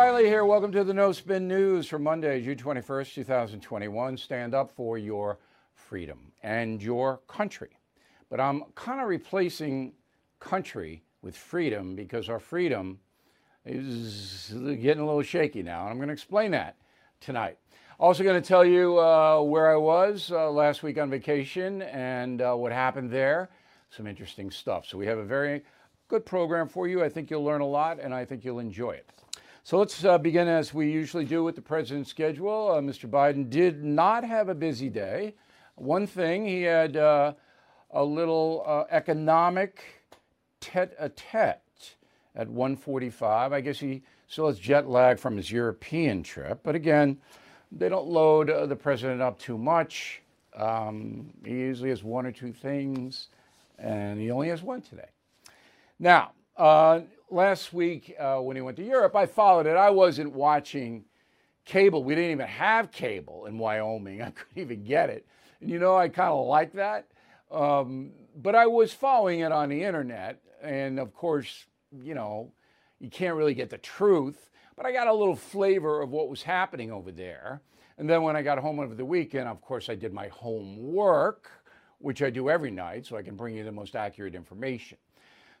O'Reilly here. Welcome to the No Spin News for Monday, June 21st, 2021. Stand up for your freedom and your country. But I'm kind of replacing country with freedom because our freedom is getting a little shaky now. And I'm going to explain that tonight. Also, going to tell you uh, where I was uh, last week on vacation and uh, what happened there. Some interesting stuff. So, we have a very good program for you. I think you'll learn a lot and I think you'll enjoy it. So, let's uh, begin as we usually do with the president's schedule. Uh, Mr. Biden did not have a busy day. One thing, he had uh, a little economic tete a tete at 1:45. I guess he still has jet lag from his European trip. But again, they don't load uh, the president up too much. Um, he usually has one or two things, and he only has one today. Now, uh, last week uh, when he went to Europe, I followed it. I wasn't watching cable. We didn't even have cable in Wyoming. I couldn't even get it. And you know, I kind of like that. Um, but I was following it on the internet. And of course, you know, you can't really get the truth but I got a little flavor of what was happening over there. And then when I got home over the weekend, of course, I did my homework, which I do every night, so I can bring you the most accurate information.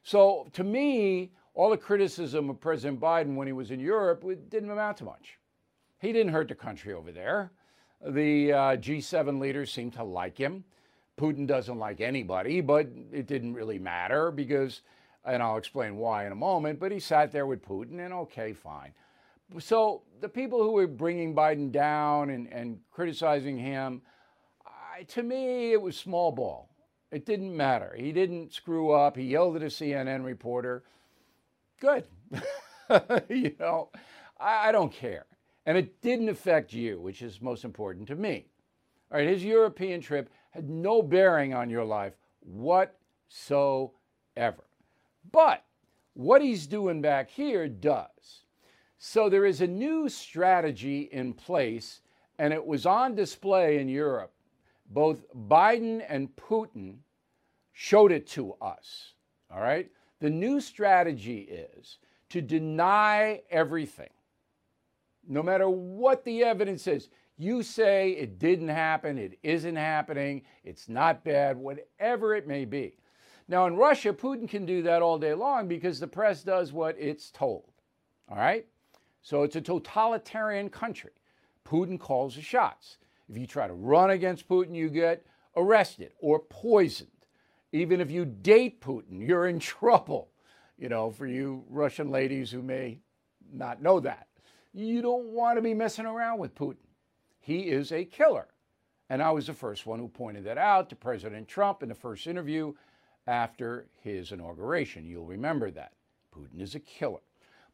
So to me, all the criticism of President Biden when he was in Europe didn't amount to much. He didn't hurt the country over there. The uh, G7 leaders seem to like him. Putin doesn't like anybody, but it didn't really matter because, and I'll explain why in a moment, but he sat there with Putin and okay, fine. So the people who were bringing Biden down and, and criticizing him, I, to me, it was small ball. It didn't matter. He didn't screw up. He yelled at a CNN reporter. Good. you know, I, I don't care. And it didn't affect you, which is most important to me. All right, his European trip had no bearing on your life whatsoever. But what he's doing back here does. So there is a new strategy in place, and it was on display in Europe. Both Biden and Putin showed it to us. All right? The new strategy is to deny everything, no matter what the evidence is. You say it didn't happen, it isn't happening, it's not bad, whatever it may be. Now, in Russia, Putin can do that all day long because the press does what it's told. All right? So it's a totalitarian country. Putin calls the shots. If you try to run against Putin, you get arrested or poisoned. Even if you date Putin, you're in trouble. You know, for you Russian ladies who may not know that. You don't want to be messing around with Putin. He is a killer. And I was the first one who pointed that out to President Trump in the first interview after his inauguration. You'll remember that. Putin is a killer.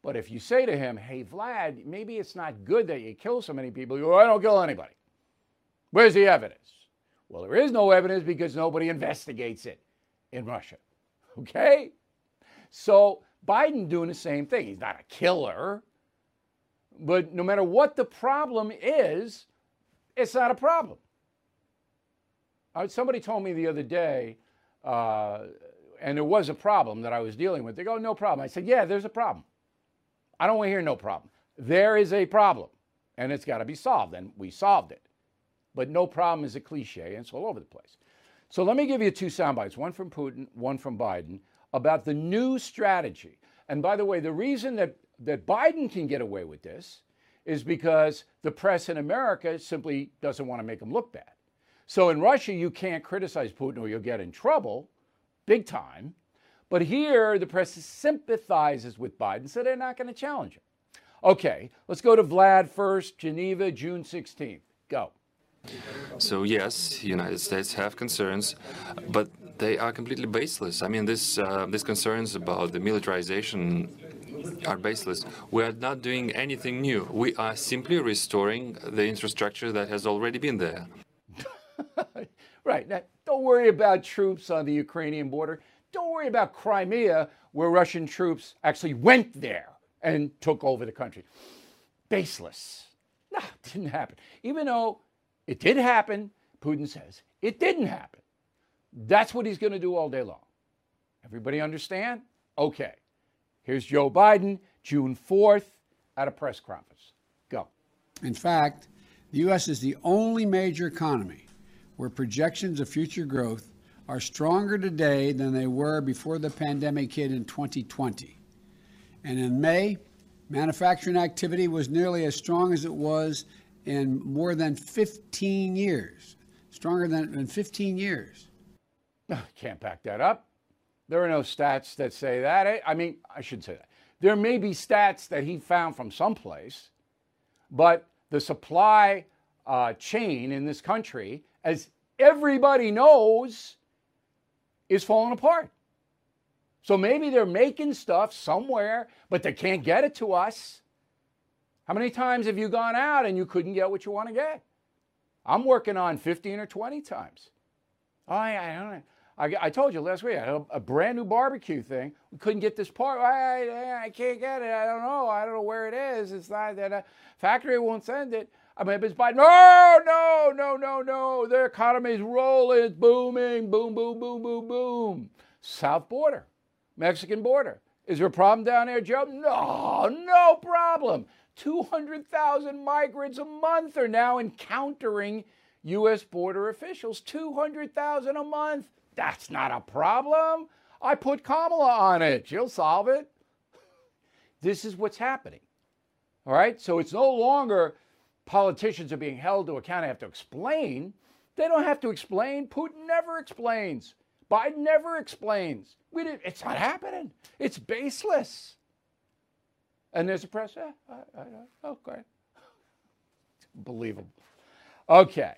But if you say to him, hey, Vlad, maybe it's not good that you kill so many people, you go, I don't kill anybody. Where's the evidence? Well, there is no evidence because nobody investigates it in Russia. Okay? So Biden doing the same thing. He's not a killer. But no matter what the problem is, it's not a problem. Uh, somebody told me the other day, uh, and there was a problem that I was dealing with. They go, no problem. I said, yeah, there's a problem. I don't want to hear no problem. There is a problem, and it's got to be solved, and we solved it. But no problem is a cliche, and it's all over the place. So let me give you two sound bites one from Putin, one from Biden, about the new strategy. And by the way, the reason that, that Biden can get away with this is because the press in America simply doesn't want to make him look bad. So in Russia, you can't criticize Putin or you'll get in trouble, big time. But here, the press sympathizes with Biden, so they're not going to challenge him. Okay, let's go to Vlad first, Geneva, June 16th. Go. So yes, United States have concerns, but they are completely baseless. I mean, this uh, these concerns about the militarization are baseless. We are not doing anything new. We are simply restoring the infrastructure that has already been there. right. Now, don't worry about troops on the Ukrainian border. Don't worry about Crimea, where Russian troops actually went there and took over the country. Baseless. No, didn't happen. Even though it did happen, Putin says it didn't happen. That's what he's going to do all day long. Everybody understand? Okay. Here's Joe Biden, June 4th, at a press conference. Go. In fact, the U.S. is the only major economy where projections of future growth are stronger today than they were before the pandemic hit in 2020. And in May, manufacturing activity was nearly as strong as it was in more than 15 years. Stronger than in 15 years. Can't back that up. There are no stats that say that. I mean, I should say that. There may be stats that he found from someplace, but the supply uh, chain in this country, as everybody knows, is falling apart. So maybe they're making stuff somewhere, but they can't get it to us. How many times have you gone out and you couldn't get what you want to get? I'm working on 15 or 20 times. Oh, I, I don't know. I, I, told you last week, I had a, a, brand new barbecue thing. We couldn't get this part. I, I, I, can't get it. I don't know. I don't know where it is. It's not that a factory won't send it. I mean, it's by no, no, no, no, no. The economy's rolling. Booming. Boom, boom, boom, boom, boom. South border, Mexican border. Is there a problem down there, Joe? No, no problem. 200,000 migrants a month are now encountering U.S. border officials. 200,000 a month. That's not a problem. I put Kamala on it. She'll solve it. This is what's happening. All right? So it's no longer politicians are being held to account and have to explain. They don't have to explain. Putin never explains. Biden never explains. We did, it's not happening. It's baseless. And there's a press, yeah, I, I, okay. It's unbelievable. Okay.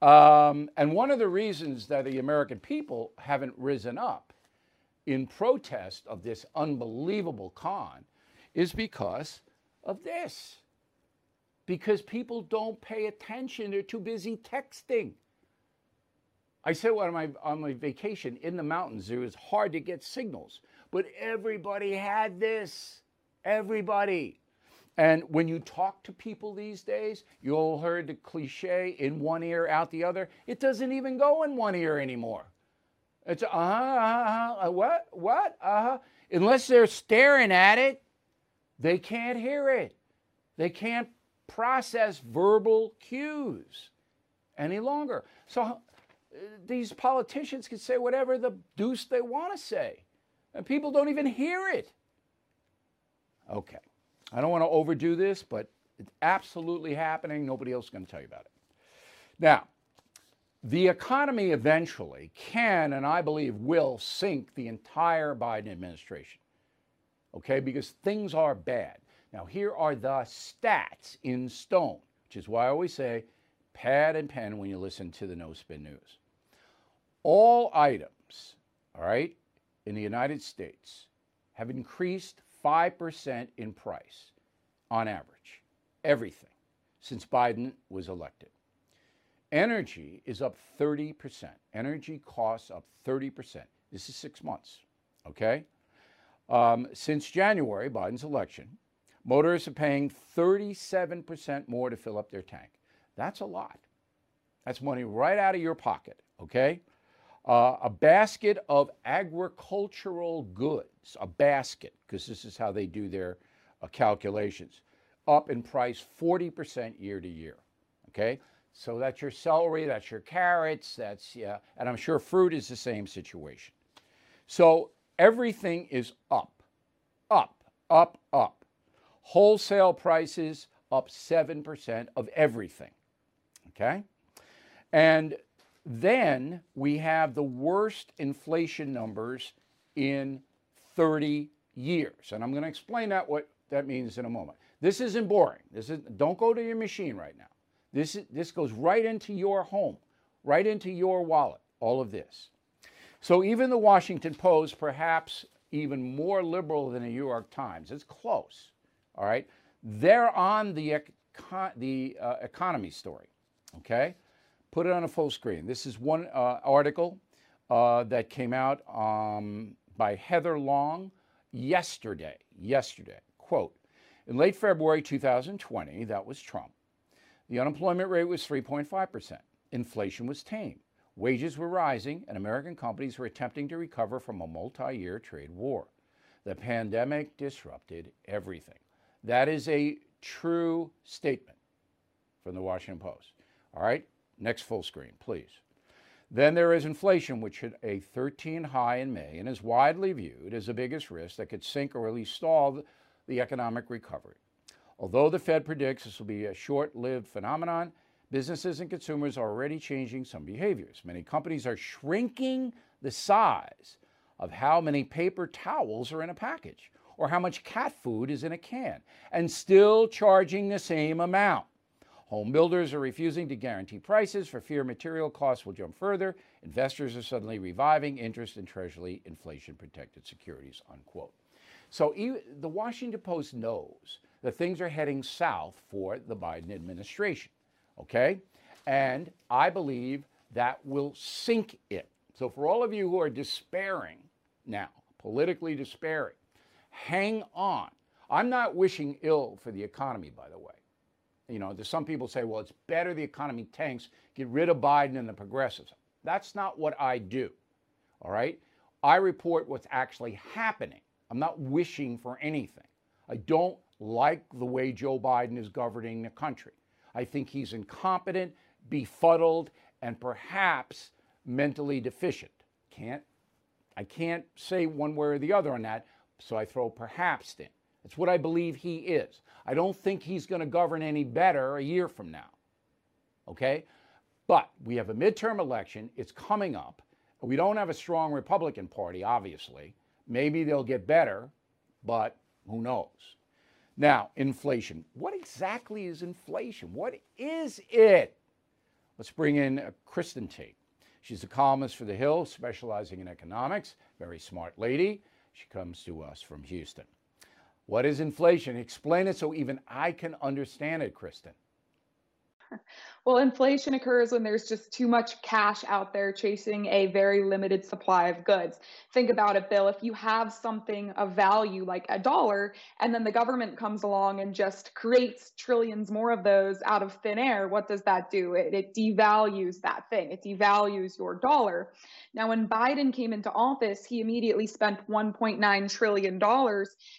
Um, and one of the reasons that the American people haven't risen up in protest of this unbelievable con is because of this. Because people don't pay attention, they're too busy texting. I said on my, on my vacation in the mountains, it was hard to get signals, but everybody had this. Everybody. And when you talk to people these days, you all heard the cliche in one ear, out the other. It doesn't even go in one ear anymore. It's uh huh, uh huh, what, what, uh huh. Unless they're staring at it, they can't hear it. They can't process verbal cues any longer. So uh, these politicians can say whatever the deuce they want to say, and people don't even hear it. Okay. I don't want to overdo this, but it's absolutely happening. Nobody else is going to tell you about it. Now, the economy eventually can, and I believe will, sink the entire Biden administration. Okay, because things are bad. Now, here are the stats in stone, which is why I always say pad and pen when you listen to the No Spin News. All items, all right, in the United States have increased 5% in price on average, everything, since Biden was elected. Energy is up 30%. Energy costs up 30%. This is six months, okay? Um, since January, Biden's election, motorists are paying 37% more to fill up their tank. That's a lot. That's money right out of your pocket, okay? Uh, a basket of agricultural goods, a basket, because this is how they do their uh, calculations, up in price 40% year to year. Okay? So that's your celery, that's your carrots, that's, yeah, and I'm sure fruit is the same situation. So everything is up, up, up, up. Wholesale prices up 7% of everything. Okay? And then we have the worst inflation numbers in 30 years. And I'm going to explain that what that means in a moment. This isn't boring. This is don't go to your machine right now. This is, this goes right into your home, right into your wallet, all of this. So even the Washington Post, perhaps even more liberal than the New York Times, it's close. All right? They're on the, econ- the uh, economy story. Okay? put it on a full screen. This is one uh, article uh, that came out um, by Heather Long yesterday. Yesterday, quote, in late February 2020, that was Trump, the unemployment rate was 3.5%. Inflation was tame. Wages were rising, and American companies were attempting to recover from a multi year trade war. The pandemic disrupted everything. That is a true statement from the Washington Post. All right, next full screen, please. Then there is inflation, which hit a 13 high in May and is widely viewed as the biggest risk that could sink or at least stall the economic recovery. Although the Fed predicts this will be a short lived phenomenon, businesses and consumers are already changing some behaviors. Many companies are shrinking the size of how many paper towels are in a package or how much cat food is in a can and still charging the same amount. Home builders are refusing to guarantee prices for fear material costs will jump further. Investors are suddenly reviving interest in Treasury inflation protected securities, unquote. So the Washington Post knows that things are heading south for the Biden administration, okay? And I believe that will sink it. So for all of you who are despairing now, politically despairing, hang on. I'm not wishing ill for the economy, by the way. You know, there's some people say, well, it's better the economy tanks, get rid of Biden and the progressives. That's not what I do. All right? I report what's actually happening. I'm not wishing for anything. I don't like the way Joe Biden is governing the country. I think he's incompetent, befuddled, and perhaps mentally deficient. Can't I can't say one way or the other on that, so I throw perhaps in. It's what I believe he is. I don't think he's going to govern any better a year from now. Okay? But we have a midterm election. It's coming up. We don't have a strong Republican Party, obviously. Maybe they'll get better, but who knows? Now, inflation. What exactly is inflation? What is it? Let's bring in uh, Kristen Tate. She's a columnist for The Hill, specializing in economics. Very smart lady. She comes to us from Houston. What is inflation? Explain it so even I can understand it, Kristen. Well, inflation occurs when there's just too much cash out there chasing a very limited supply of goods. Think about it, Bill. If you have something of value like a dollar, and then the government comes along and just creates trillions more of those out of thin air, what does that do? It, it devalues that thing, it devalues your dollar. Now, when Biden came into office, he immediately spent $1.9 trillion.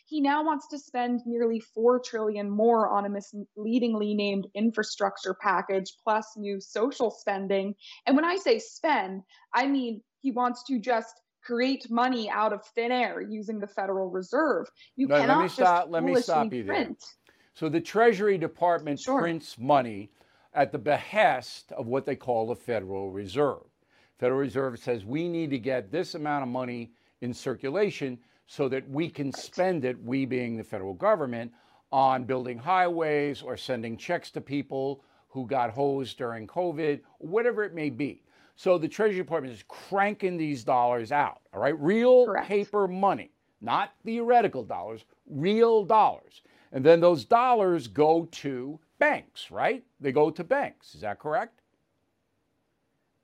He now wants to spend nearly $4 trillion more on a misleadingly named infrastructure package plus new social spending. And when I say spend, I mean he wants to just create money out of thin air using the Federal Reserve. You no, cannot let me stop, let me stop you there. So the Treasury Department sure. prints money at the behest of what they call the Federal Reserve. Federal Reserve says we need to get this amount of money in circulation so that we can spend it, we being the federal government, on building highways or sending checks to people who got hosed during COVID, whatever it may be. So the Treasury Department is cranking these dollars out, all right? Real Correct. paper money, not theoretical dollars, real dollars. And then those dollars go to banks, right? They go to banks. Is that correct?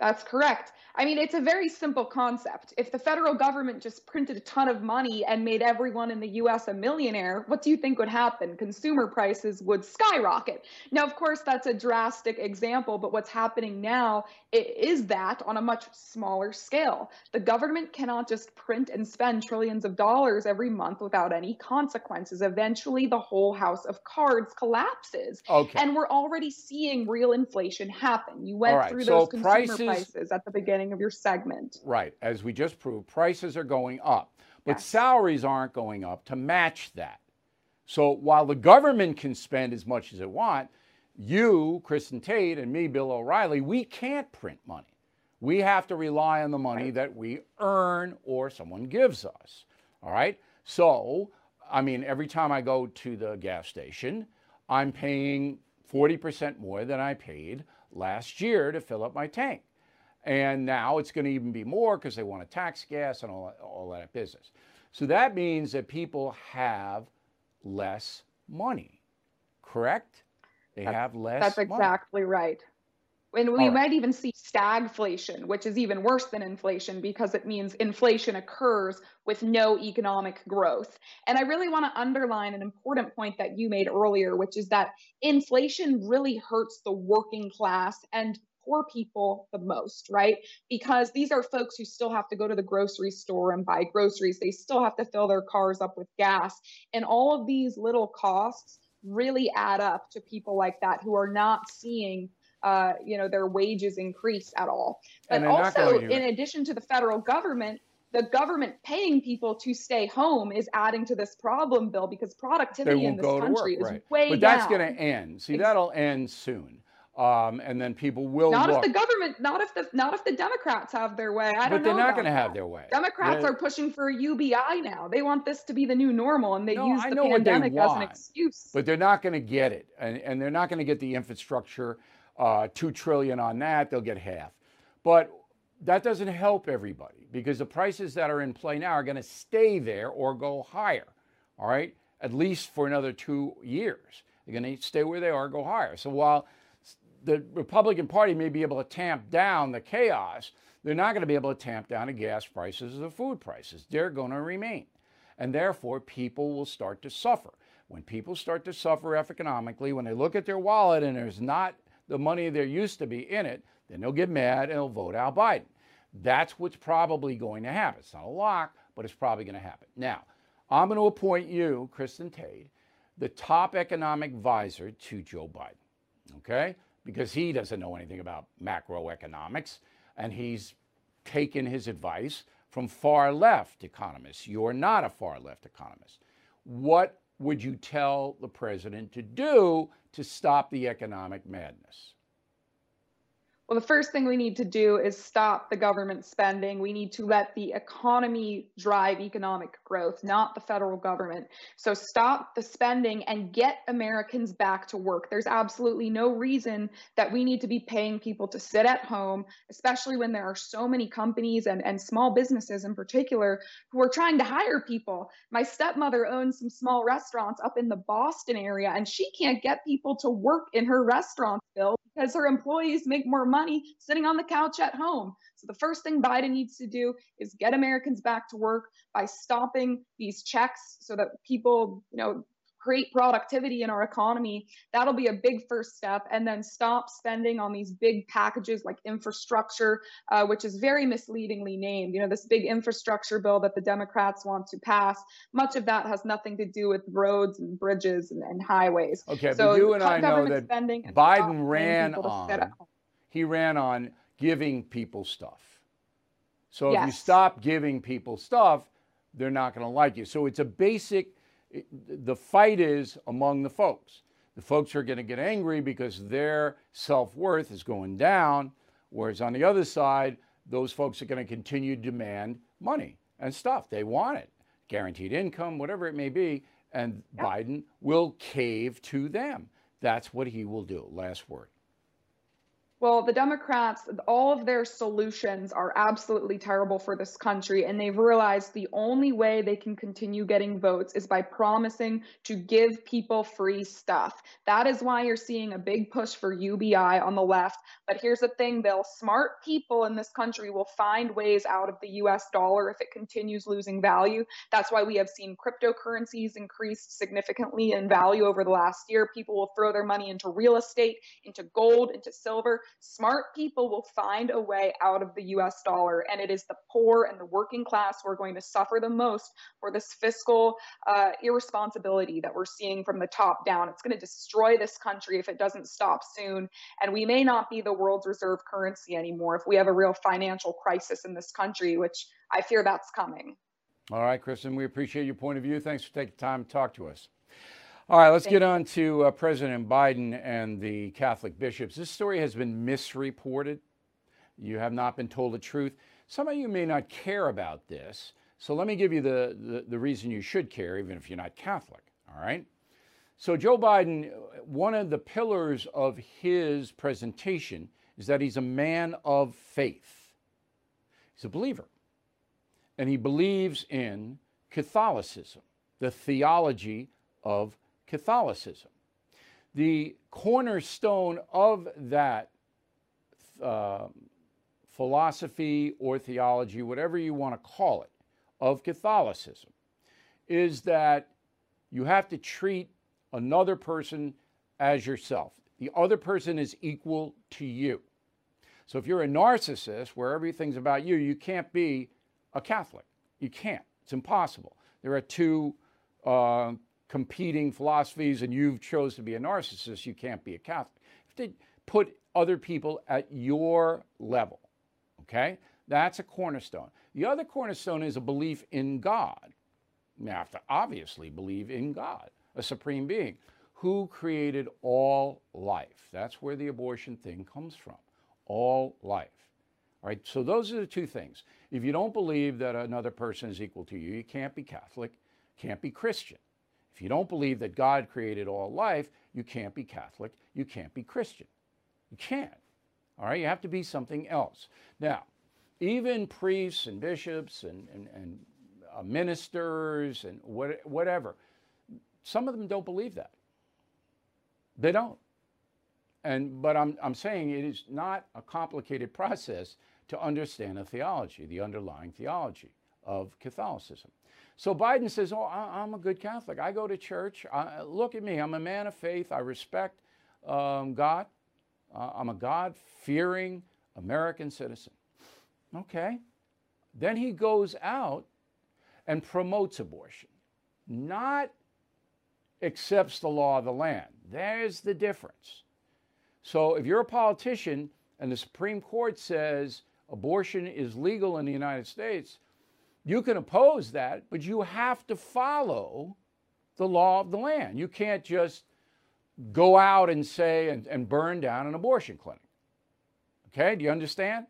That's correct. I mean, it's a very simple concept. If the federal government just printed a ton of money and made everyone in the US a millionaire, what do you think would happen? Consumer prices would skyrocket. Now, of course, that's a drastic example, but what's happening now is that on a much smaller scale. The government cannot just print and spend trillions of dollars every month without any consequences. Eventually, the whole house of cards collapses. Okay. And we're already seeing real inflation happen. You went right. through so those consumer prices prices at the beginning of your segment. Right. As we just proved, prices are going up, but yes. salaries aren't going up to match that. So while the government can spend as much as it want, you, Kristen Tate, and me, Bill O'Reilly, we can't print money. We have to rely on the money right. that we earn or someone gives us. All right. So, I mean, every time I go to the gas station, I'm paying 40% more than I paid last year to fill up my tank. And now it's going to even be more because they want to tax gas and all that, all that business. So that means that people have less money, correct? They that's, have less. That's exactly money. right. And we right. might even see stagflation, which is even worse than inflation because it means inflation occurs with no economic growth. And I really want to underline an important point that you made earlier, which is that inflation really hurts the working class and poor people the most, right? Because these are folks who still have to go to the grocery store and buy groceries. They still have to fill their cars up with gas. And all of these little costs really add up to people like that who are not seeing uh, you know their wages increase at all. But also, in addition to the federal government, the government paying people to stay home is adding to this problem, Bill, because productivity in this country work, is right. way But that's going to end. See, that'll end soon. Um, and then people will not look. if the government, not if the not if the Democrats have their way. I but don't know they're not going to have their way. Democrats they're, are pushing for a UBI now. They want this to be the new normal, and they no, use the pandemic as an excuse. But they're not going to get it, and, and they're not going to get the infrastructure. Uh, two trillion on that, they'll get half. But that doesn't help everybody because the prices that are in play now are going to stay there or go higher. All right, at least for another two years, they're going to stay where they are, go higher. So while the Republican Party may be able to tamp down the chaos, they're not going to be able to tamp down the gas prices or the food prices. They're going to remain. And therefore, people will start to suffer. When people start to suffer economically, when they look at their wallet and there's not the money there used to be in it, then they'll get mad and they'll vote out Biden. That's what's probably going to happen. It's not a lock, but it's probably going to happen. Now, I'm going to appoint you, Kristen Tate, the top economic advisor to Joe Biden. Okay? Because he doesn't know anything about macroeconomics and he's taken his advice from far left economists. You're not a far left economist. What would you tell the president to do to stop the economic madness? Well, the first thing we need to do is stop the government spending. We need to let the economy drive economic growth, not the federal government. So stop the spending and get Americans back to work. There's absolutely no reason that we need to be paying people to sit at home, especially when there are so many companies and, and small businesses in particular who are trying to hire people. My stepmother owns some small restaurants up in the Boston area, and she can't get people to work in her restaurant, Bill, because her employees make more money sitting on the couch at home. So the first thing Biden needs to do is get Americans back to work by stopping these checks so that people, you know, create productivity in our economy. That'll be a big first step. And then stop spending on these big packages like infrastructure, uh, which is very misleadingly named. You know, this big infrastructure bill that the Democrats want to pass, much of that has nothing to do with roads and bridges and, and highways. Okay, so but you and I know that Biden ran on, he ran on giving people stuff. So yes. if you stop giving people stuff, they're not going to like you. So it's a basic the fight is among the folks. The folks are going to get angry because their self worth is going down, whereas on the other side, those folks are going to continue to demand money and stuff. They want it, guaranteed income, whatever it may be, and yeah. Biden will cave to them. That's what he will do. Last word. Well, the Democrats, all of their solutions are absolutely terrible for this country. And they've realized the only way they can continue getting votes is by promising to give people free stuff. That is why you're seeing a big push for UBI on the left. But here's the thing, Bill smart people in this country will find ways out of the US dollar if it continues losing value. That's why we have seen cryptocurrencies increase significantly in value over the last year. People will throw their money into real estate, into gold, into silver smart people will find a way out of the US dollar. And it is the poor and the working class who are going to suffer the most for this fiscal uh, irresponsibility that we're seeing from the top down. It's going to destroy this country if it doesn't stop soon. And we may not be the world's reserve currency anymore if we have a real financial crisis in this country, which I fear that's coming. All right, Kristen, we appreciate your point of view. Thanks for taking time to talk to us. All right, let's get on to uh, President Biden and the Catholic bishops. This story has been misreported. You have not been told the truth. Some of you may not care about this, so let me give you the, the, the reason you should care, even if you're not Catholic. All right? So, Joe Biden, one of the pillars of his presentation is that he's a man of faith. He's a believer. And he believes in Catholicism, the theology of Catholicism. The cornerstone of that uh, philosophy or theology, whatever you want to call it, of Catholicism is that you have to treat another person as yourself. The other person is equal to you. So if you're a narcissist where everything's about you, you can't be a Catholic. You can't. It's impossible. There are two uh, competing philosophies, and you've chose to be a narcissist. You can't be a Catholic. You have to put other people at your level. Okay? That's a cornerstone. The other cornerstone is a belief in God. You have to obviously believe in God, a supreme being who created all life. That's where the abortion thing comes from. All life. All right, so those are the two things. If you don't believe that another person is equal to you, you can't be Catholic, can't be Christian. If you don't believe that God created all life, you can't be Catholic, you can't be Christian. You can't. All right, you have to be something else. Now, even priests and bishops and, and, and uh, ministers and what, whatever, some of them don't believe that. They don't. And, but I'm, I'm saying it is not a complicated process to understand a theology, the underlying theology of Catholicism. So Biden says, Oh, I'm a good Catholic. I go to church. I, look at me. I'm a man of faith. I respect um, God. Uh, I'm a God fearing American citizen. Okay. Then he goes out and promotes abortion, not accepts the law of the land. There's the difference. So if you're a politician and the Supreme Court says abortion is legal in the United States, you can oppose that, but you have to follow the law of the land. You can't just go out and say and, and burn down an abortion clinic. Okay, do you understand?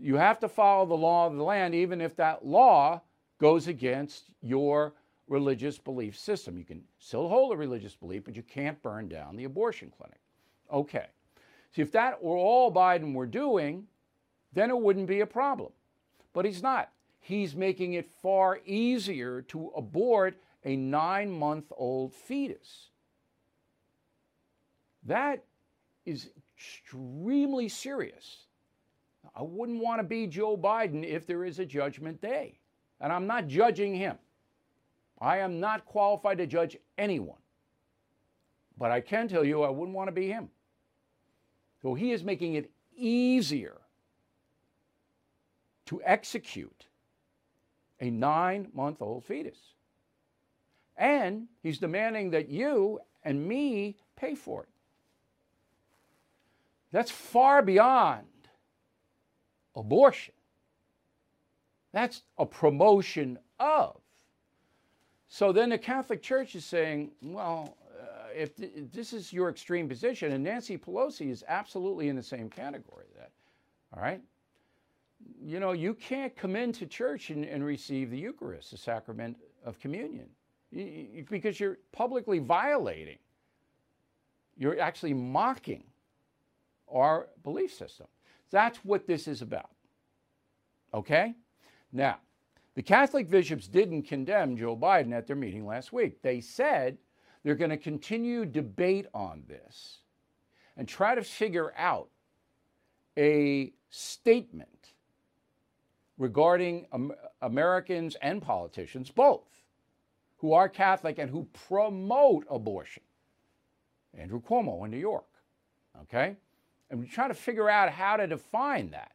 You have to follow the law of the land, even if that law goes against your religious belief system. You can still hold a religious belief, but you can't burn down the abortion clinic. Okay. See, if that were all Biden were doing, then it wouldn't be a problem. But he's not. He's making it far easier to abort a nine month old fetus. That is extremely serious. I wouldn't want to be Joe Biden if there is a judgment day. And I'm not judging him. I am not qualified to judge anyone. But I can tell you I wouldn't want to be him. So he is making it easier to execute a nine month old fetus. And he's demanding that you and me pay for it. That's far beyond abortion. That's a promotion of. So then the Catholic Church is saying, well, uh, if, th- if, this is your extreme position, and Nancy Pelosi is absolutely in the same category, that, all right? You know, you can't come into church and, and receive the Eucharist, the sacrament of communion, because you're publicly violating, you're actually mocking our belief system. That's what this is about. Okay? Now, the Catholic bishops didn't condemn Joe Biden at their meeting last week. They said they're going to continue debate on this and try to figure out a statement regarding Americans and politicians, both, who are Catholic and who promote abortion. Andrew Cuomo in New York. Okay? And we're trying to figure out how to define that.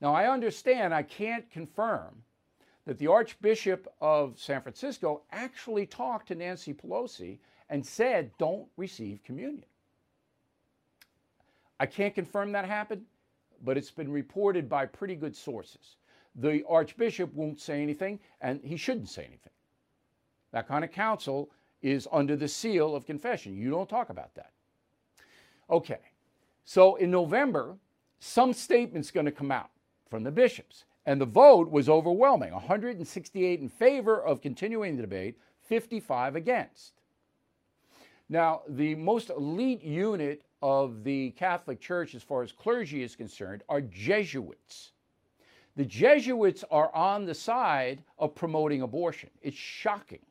Now, I understand I can't confirm that the Archbishop of San Francisco actually talked to Nancy Pelosi and said, don't receive communion. I can't confirm that happened, but it's been reported by pretty good sources. The Archbishop won't say anything, and he shouldn't say anything. That kind of counsel is under the seal of confession. You don't talk about that. Okay, so in November, some statement's going to come out from the bishops. And the vote was overwhelming 168 in favor of continuing the debate, 55 against. Now, the most elite unit of the Catholic Church, as far as clergy is concerned, are Jesuits. The Jesuits are on the side of promoting abortion. It's shocking.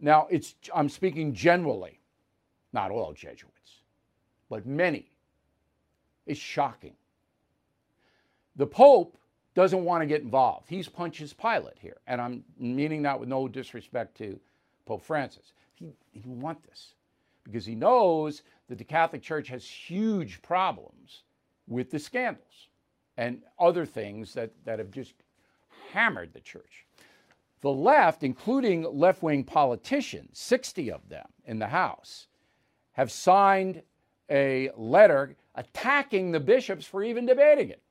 Now, it's, I'm speaking generally, not all Jesuits, but many It's shocking. The Pope doesn't want to get involved. He's Pontius Pilate here. And I'm meaning that with no disrespect to Pope Francis. He, he didn't want this because he knows that the Catholic Church has huge problems with the scandals and other things that, that have just hammered the church. The left, including left wing politicians, 60 of them in the House, have signed a letter attacking the bishops for even debating it.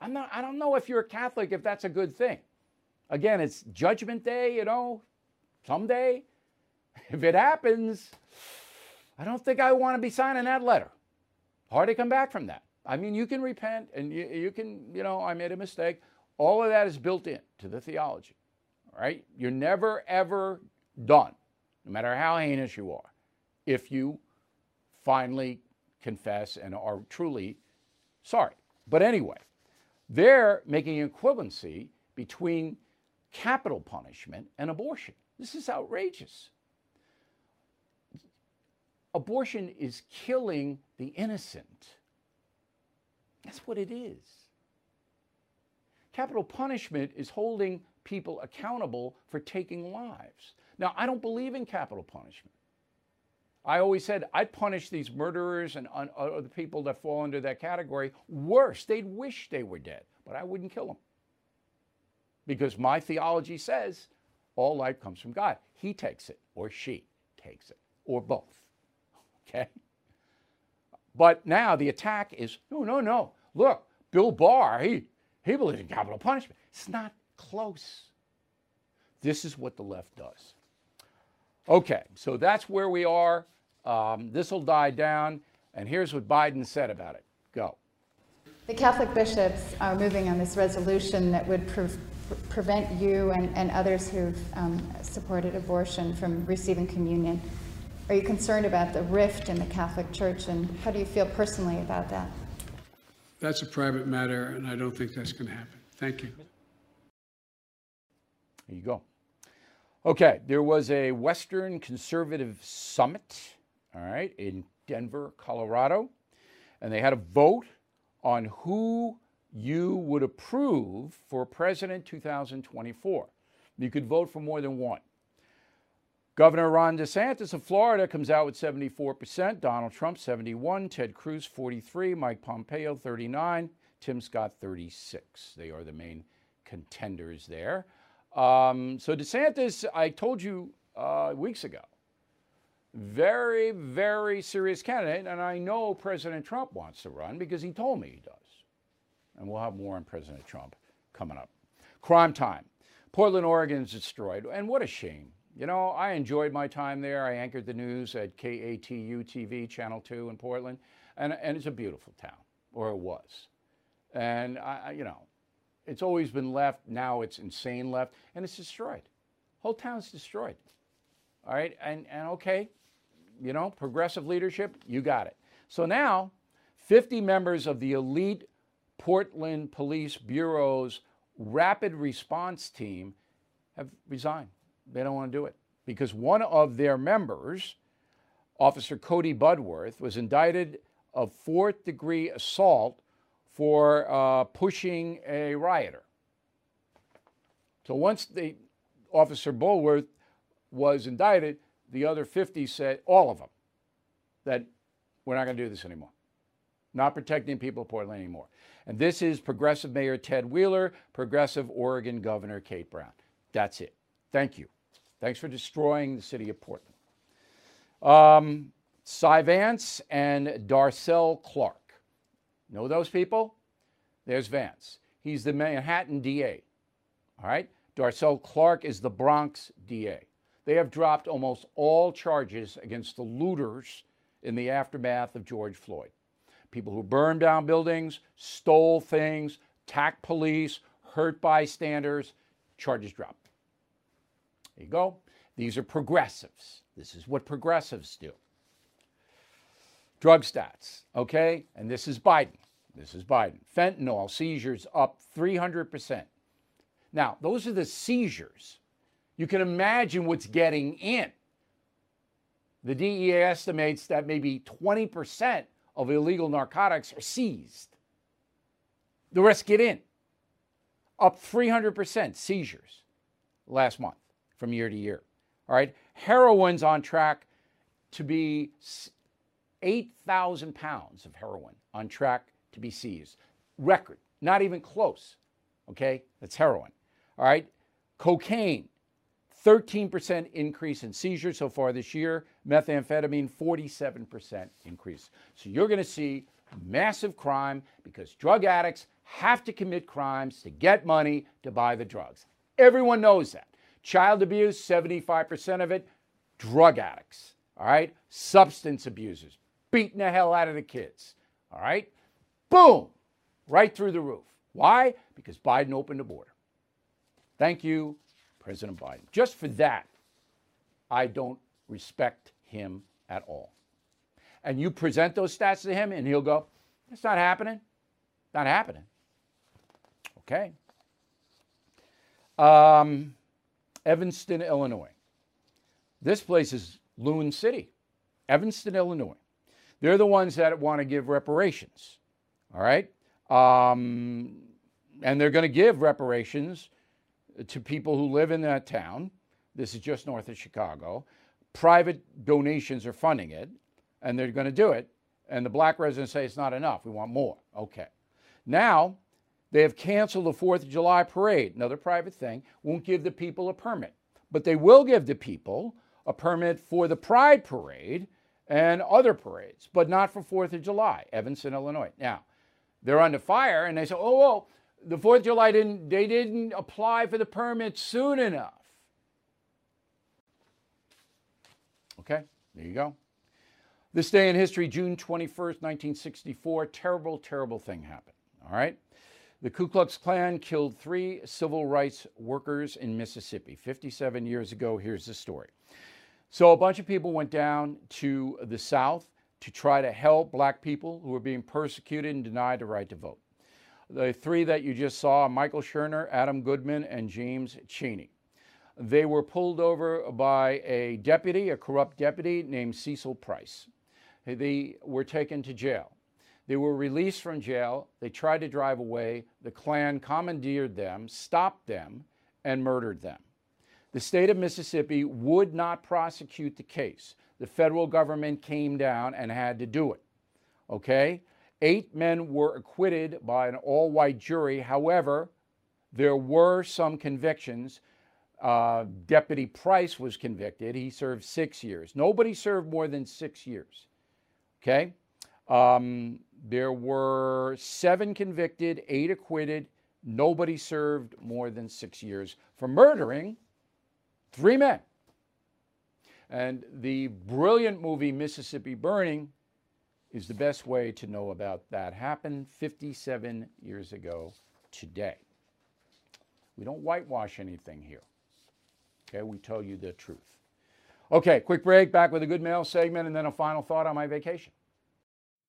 I'm not, I don't know if you're a Catholic, if that's a good thing. Again, it's Judgment Day, you know, someday. If it happens, I don't think I want to be signing that letter. Hard to come back from that. I mean, you can repent and you, you can, you know, I made a mistake. All of that is built in to the theology. Right? You're never, ever done, no matter how heinous you are, if you finally confess and are truly sorry. But anyway, they're making an equivalency between capital punishment and abortion. This is outrageous. Abortion is killing the innocent. That's what it is. Capital punishment is holding people accountable for taking lives. Now, I don't believe in capital punishment. I always said I'd punish these murderers and uh, other people that fall under that category worse. They'd wish they were dead, but I wouldn't kill them. Because my theology says all life comes from God. He takes it, or she takes it, or both. Okay? But now the attack is no, no, no. Look, Bill Barr, he, he believes in capital punishment. It's not close. This is what the left does. Okay, so that's where we are. Um, this will die down. And here's what Biden said about it. Go. The Catholic bishops are moving on this resolution that would pre- prevent you and, and others who've um, supported abortion from receiving communion. Are you concerned about the rift in the Catholic Church, and how do you feel personally about that? That's a private matter, and I don't think that's going to happen. Thank you. There you go. Okay, there was a Western Conservative Summit, all right, in Denver, Colorado, and they had a vote on who you would approve for President 2024. You could vote for more than one. Governor Ron DeSantis of Florida comes out with 74%, Donald Trump 71, Ted Cruz 43, Mike Pompeo 39, Tim Scott 36. They are the main contenders there. Um, so DeSantis, I told you uh, weeks ago, very, very serious candidate, and I know President Trump wants to run because he told me he does. And we'll have more on President Trump coming up. Crime time. Portland, Oregon is destroyed, and what a shame. You know, I enjoyed my time there. I anchored the news at KATU TV, Channel 2 in Portland, and, and it's a beautiful town, or it was. And, I, you know, it's always been left. Now it's insane left, and it's destroyed. Whole town's destroyed. All right, and, and okay, you know, progressive leadership, you got it. So now, 50 members of the elite Portland Police Bureau's rapid response team have resigned. They don't want to do it because one of their members, Officer Corey Budworth, was indicted of fourth degree assault for uh, pushing a rioter. So once the Officer Budworth was indicted, the other 50 said, all of them, that we're not going to do this anymore. Not protecting people of Portland anymore. And this is progressive Mayor Ted Wheeler, progressive Oregon Governor Kate Brown. That's it. Thank you. Thanks for destroying the city of Portland. Um, Cy Vance and Darcel Clark. Know those people? There's Vance. He's the Manhattan DA. All right? Darcel Clark is the Bronx DA. They have dropped almost all charges against the looters in the aftermath of George Floyd. People who burned down buildings, stole things, attacked police, hurt bystanders, charges dropped. There you go. These are progressives. This is what progressives do. Drug stats, okay? And this is Biden. This is Biden. Fentanyl seizures up 300%. Now, those are the seizures. You can imagine what's getting in. The DEA estimates that maybe 20% of illegal narcotics are seized. The rest get in. Up 300% seizures last month from year to year. All right. Heroin's on track to be 8,000 pounds of heroin on track to be seized. Record, not even close. Okay, that's heroin. All right, cocaine, 13% increase in seizures so far this year. Methamphetamine, 47% increase. So you're going to see massive crime because drug addicts have to commit crimes to get money to buy the drugs. Everyone knows that. Child abuse, 75% of it, drug addicts. All right, substance abusers, beating the hell out of the kids. All right, boom, right through the roof. Why? Because Biden opened the border. Thank you, President Biden. Just for that, I don't respect him at all. And you present those stats to him, and he'll go, It's not happening. Not happening. Okay. Um, Evanston, Illinois. This place is Loon City, Evanston, Illinois. They're the ones that want to give reparations. All right. Um, and they're going to give reparations to people who live in that town. This is just north of Chicago. Private donations are funding it, and they're going to do it. And the black residents say it's not enough. We want more. Okay. Now, they have canceled the 4th of July parade, another private thing, won't give the people a permit. But they will give the people a permit for the Pride Parade and other parades, but not for 4th of July, Evanston, Illinois. Now, they're under fire and they say, oh, well, the 4th of July didn't, they didn't apply for the permit soon enough. Okay, there you go. This day in history, June 21st, 1964, terrible, terrible thing happened. All right. The Ku Klux Klan killed three civil rights workers in Mississippi 57 years ago. Here's the story. So, a bunch of people went down to the South to try to help black people who were being persecuted and denied the right to vote. The three that you just saw Michael Schwerner, Adam Goodman, and James Chaney. They were pulled over by a deputy, a corrupt deputy named Cecil Price. They were taken to jail. They were released from jail. They tried to drive away. The Klan commandeered them, stopped them, and murdered them. The state of Mississippi would not prosecute the case. The federal government came down and had to do it. Okay? Eight men were acquitted by an all white jury. However, there were some convictions. Uh, Deputy Price was convicted. He served six years. Nobody served more than six years. Okay? Um, there were seven convicted, eight acquitted. Nobody served more than six years for murdering three men. And the brilliant movie Mississippi Burning is the best way to know about that. Happened 57 years ago today. We don't whitewash anything here. Okay, we tell you the truth. Okay, quick break, back with a good mail segment, and then a final thought on my vacation.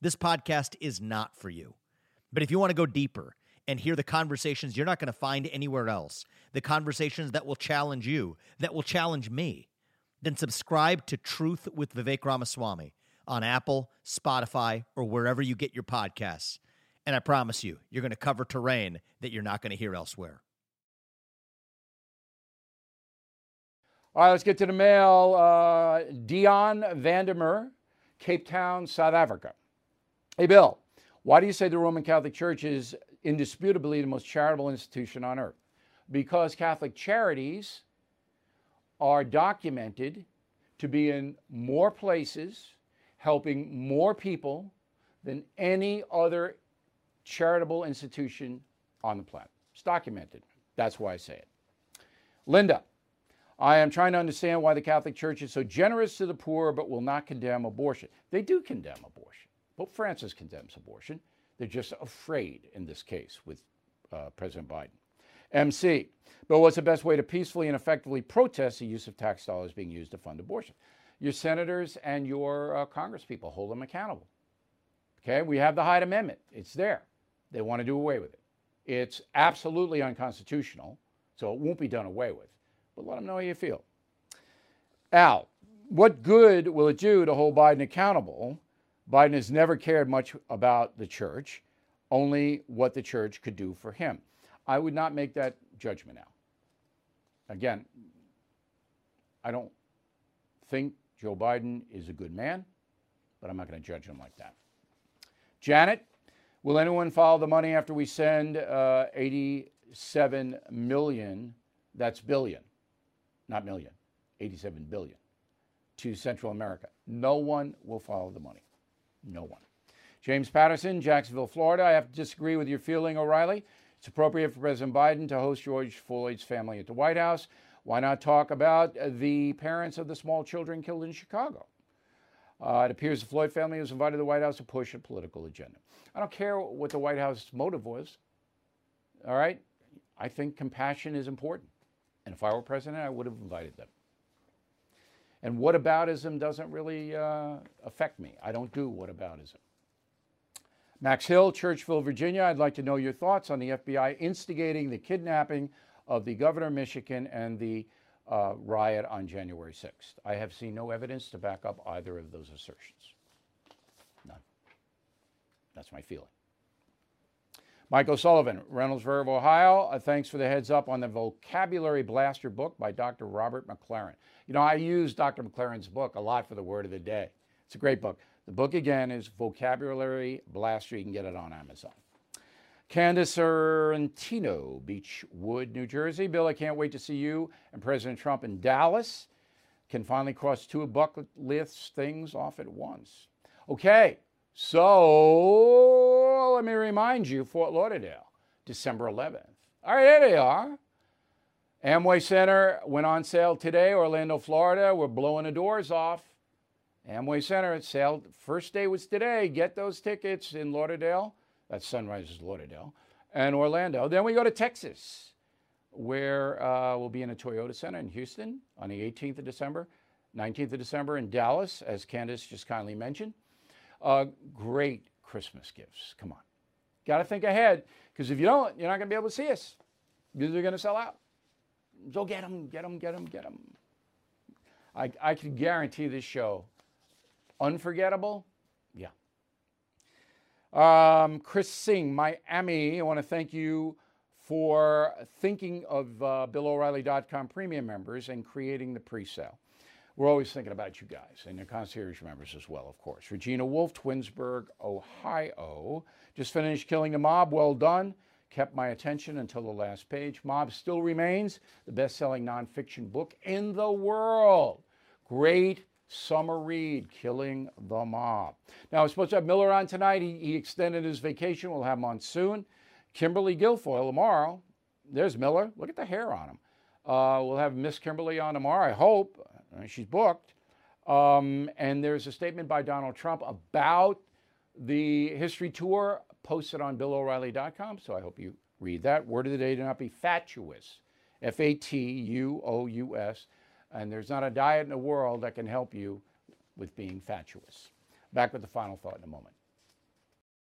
this podcast is not for you. But if you want to go deeper and hear the conversations you're not going to find anywhere else, the conversations that will challenge you, that will challenge me, then subscribe to Truth with Vivek Ramaswamy on Apple, Spotify, or wherever you get your podcasts. And I promise you, you're going to cover terrain that you're not going to hear elsewhere. All right, let's get to the mail. Uh, Dion Vandermeer, Cape Town, South Africa. Hey, Bill, why do you say the Roman Catholic Church is indisputably the most charitable institution on earth? Because Catholic charities are documented to be in more places, helping more people than any other charitable institution on the planet. It's documented. That's why I say it. Linda, I am trying to understand why the Catholic Church is so generous to the poor but will not condemn abortion. They do condemn abortion. Pope Francis condemns abortion. They're just afraid in this case with uh, President Biden. MC, but what's the best way to peacefully and effectively protest the use of tax dollars being used to fund abortion? Your senators and your uh, congresspeople hold them accountable. Okay, we have the Hyde Amendment. It's there. They want to do away with it. It's absolutely unconstitutional, so it won't be done away with. But let them know how you feel. Al, what good will it do to hold Biden accountable? Biden has never cared much about the church, only what the church could do for him. I would not make that judgment now. Again, I don't think Joe Biden is a good man, but I'm not going to judge him like that. Janet, will anyone follow the money after we send uh, 87 million? That's billion, not million, 87 billion to Central America. No one will follow the money. No one. James Patterson, Jacksonville, Florida. I have to disagree with your feeling, O'Reilly. It's appropriate for President Biden to host George Floyd's family at the White House. Why not talk about the parents of the small children killed in Chicago? Uh, it appears the Floyd family was invited to the White House to push a political agenda. I don't care what the White House motive was. All right? I think compassion is important. And if I were president, I would have invited them. And whataboutism doesn't really uh, affect me. I don't do whataboutism. Max Hill, Churchville, Virginia. I'd like to know your thoughts on the FBI instigating the kidnapping of the governor of Michigan and the uh, riot on January 6th. I have seen no evidence to back up either of those assertions. None. That's my feeling. Michael Sullivan, Reynoldsburg, Ohio. Uh, thanks for the heads up on the Vocabulary Blaster book by Dr. Robert McLaren. You know, I use Dr. McLaren's book a lot for the word of the day. It's a great book. The book again is Vocabulary Blaster. You can get it on Amazon. Candace Sorrentino, Beachwood, New Jersey. Bill, I can't wait to see you and President Trump in Dallas. Can finally cross two bucket list things off at once. Okay, so let me remind you Fort Lauderdale, December 11th. All right, there they are. Amway Center went on sale today, Orlando, Florida. We're blowing the doors off. Amway Center, sale first day was today. Get those tickets in Lauderdale. That's Sunrises Lauderdale, and Orlando. Then we go to Texas, where uh, we'll be in a Toyota Center in Houston on the 18th of December, 19th of December in Dallas, as Candace just kindly mentioned. Uh, great Christmas gifts. Come on. Got to think ahead, because if you don't, you're not going to be able to see us. They're going to sell out. So get them, get them, get them, get them. I, I can guarantee this show unforgettable Yeah. um, Chris Singh, Miami, I want to thank you for thinking of uh, BillO'Reilly.com premium members and creating the pre sale. We're always thinking about you guys and your concierge members as well, of course. Regina Wolf, Twinsburg, Ohio. Just finished Killing the Mob. Well done. Kept my attention until the last page. Mob still remains the best selling nonfiction book in the world. Great summer read, Killing the Mob. Now, we're supposed to have Miller on tonight. He, he extended his vacation. We'll have him on soon. Kimberly Guilfoyle tomorrow. There's Miller. Look at the hair on him. Uh, we'll have Miss Kimberly on tomorrow, I hope. She's booked. Um, and there's a statement by Donald Trump about the history tour posted on BillO'Reilly.com. So I hope you read that. Word of the day do not be fatuous. F A T U O U S. And there's not a diet in the world that can help you with being fatuous. Back with the final thought in a moment.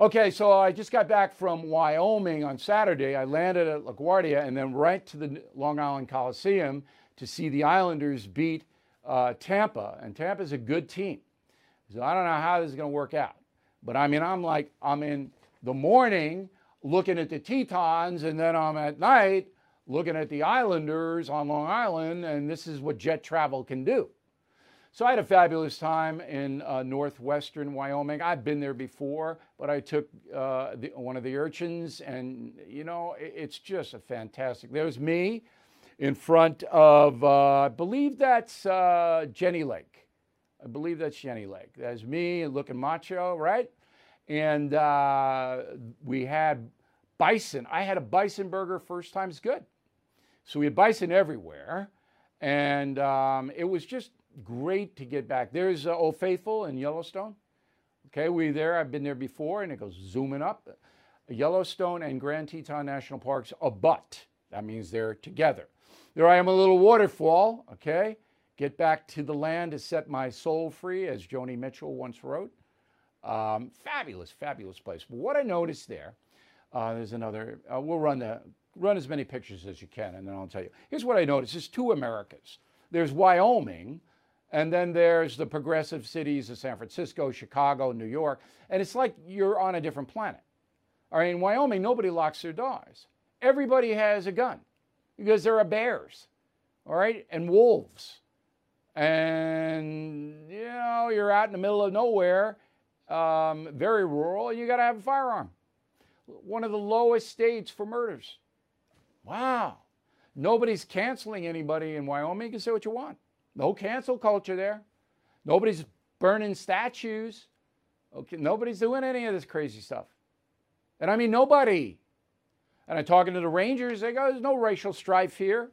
Okay, so I just got back from Wyoming on Saturday. I landed at LaGuardia and then right to the Long Island Coliseum to see the Islanders beat uh, Tampa. And Tampa's a good team. So I don't know how this is going to work out. But I mean, I'm like, I'm in the morning looking at the Tetons, and then I'm at night looking at the Islanders on Long Island, and this is what jet travel can do. So I had a fabulous time in uh, northwestern Wyoming. I've been there before, but I took uh, the, one of the urchins, and you know, it, it's just a fantastic. There's me in front of, uh, I believe that's uh, Jenny Lake. I believe that's Jenny Lake. That's me looking macho, right? And uh, we had bison. I had a bison burger first time. It's good. So we had bison everywhere. And um, it was just great to get back. There's uh, Old Faithful in Yellowstone. Okay, we there. I've been there before, and it goes zooming up. Yellowstone and Grand Teton National Parks abut. That means they're together. There I am, a little waterfall. Okay, get back to the land to set my soul free, as Joni Mitchell once wrote. Um, fabulous, fabulous place. But what I noticed there, uh, there's another. Uh, we'll run the run as many pictures as you can, and then I'll tell you. Here's what I noticed: there's two Americas. There's Wyoming, and then there's the progressive cities of San Francisco, Chicago, New York, and it's like you're on a different planet. All right, in Wyoming, nobody locks their doors. Everybody has a gun because there are bears, all right, and wolves. And, you know, you're out in the middle of nowhere, um, very rural, and you got to have a firearm. One of the lowest states for murders. Wow. Nobody's canceling anybody in Wyoming. You can say what you want. No cancel culture there. Nobody's burning statues. Okay, nobody's doing any of this crazy stuff. And I mean, nobody. And I'm talking to the Rangers, they go, there's no racial strife here.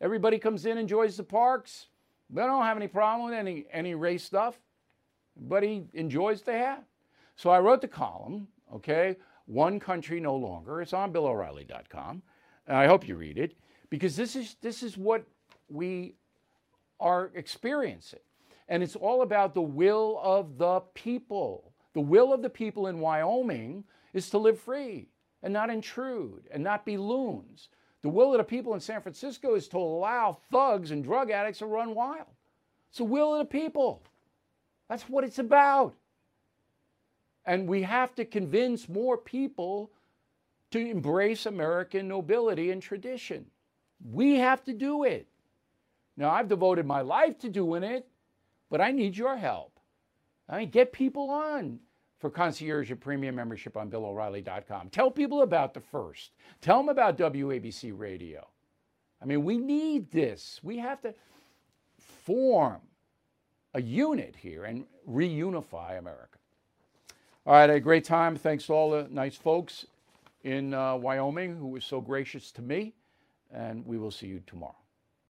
Everybody comes in, enjoys the parks. They don't have any problem with any, any race stuff. Everybody enjoys they have. So I wrote the column, okay, One Country No Longer. It's on BillO'Reilly.com. And I hope you read it because this is, this is what we are experiencing. And it's all about the will of the people. The will of the people in Wyoming is to live free and not intrude and not be loons. The will of the people in San Francisco is to allow thugs and drug addicts to run wild. It's the will of the people. That's what it's about. And we have to convince more people to embrace American nobility and tradition. We have to do it. Now, I've devoted my life to doing it, but I need your help. I mean, get people on for concierge and premium membership on BillO'Reilly.com. Tell people about the first. Tell them about WABC Radio. I mean, we need this. We have to form a unit here and reunify America. All right, a great time. Thanks to all the nice folks in uh, Wyoming who were so gracious to me, and we will see you tomorrow.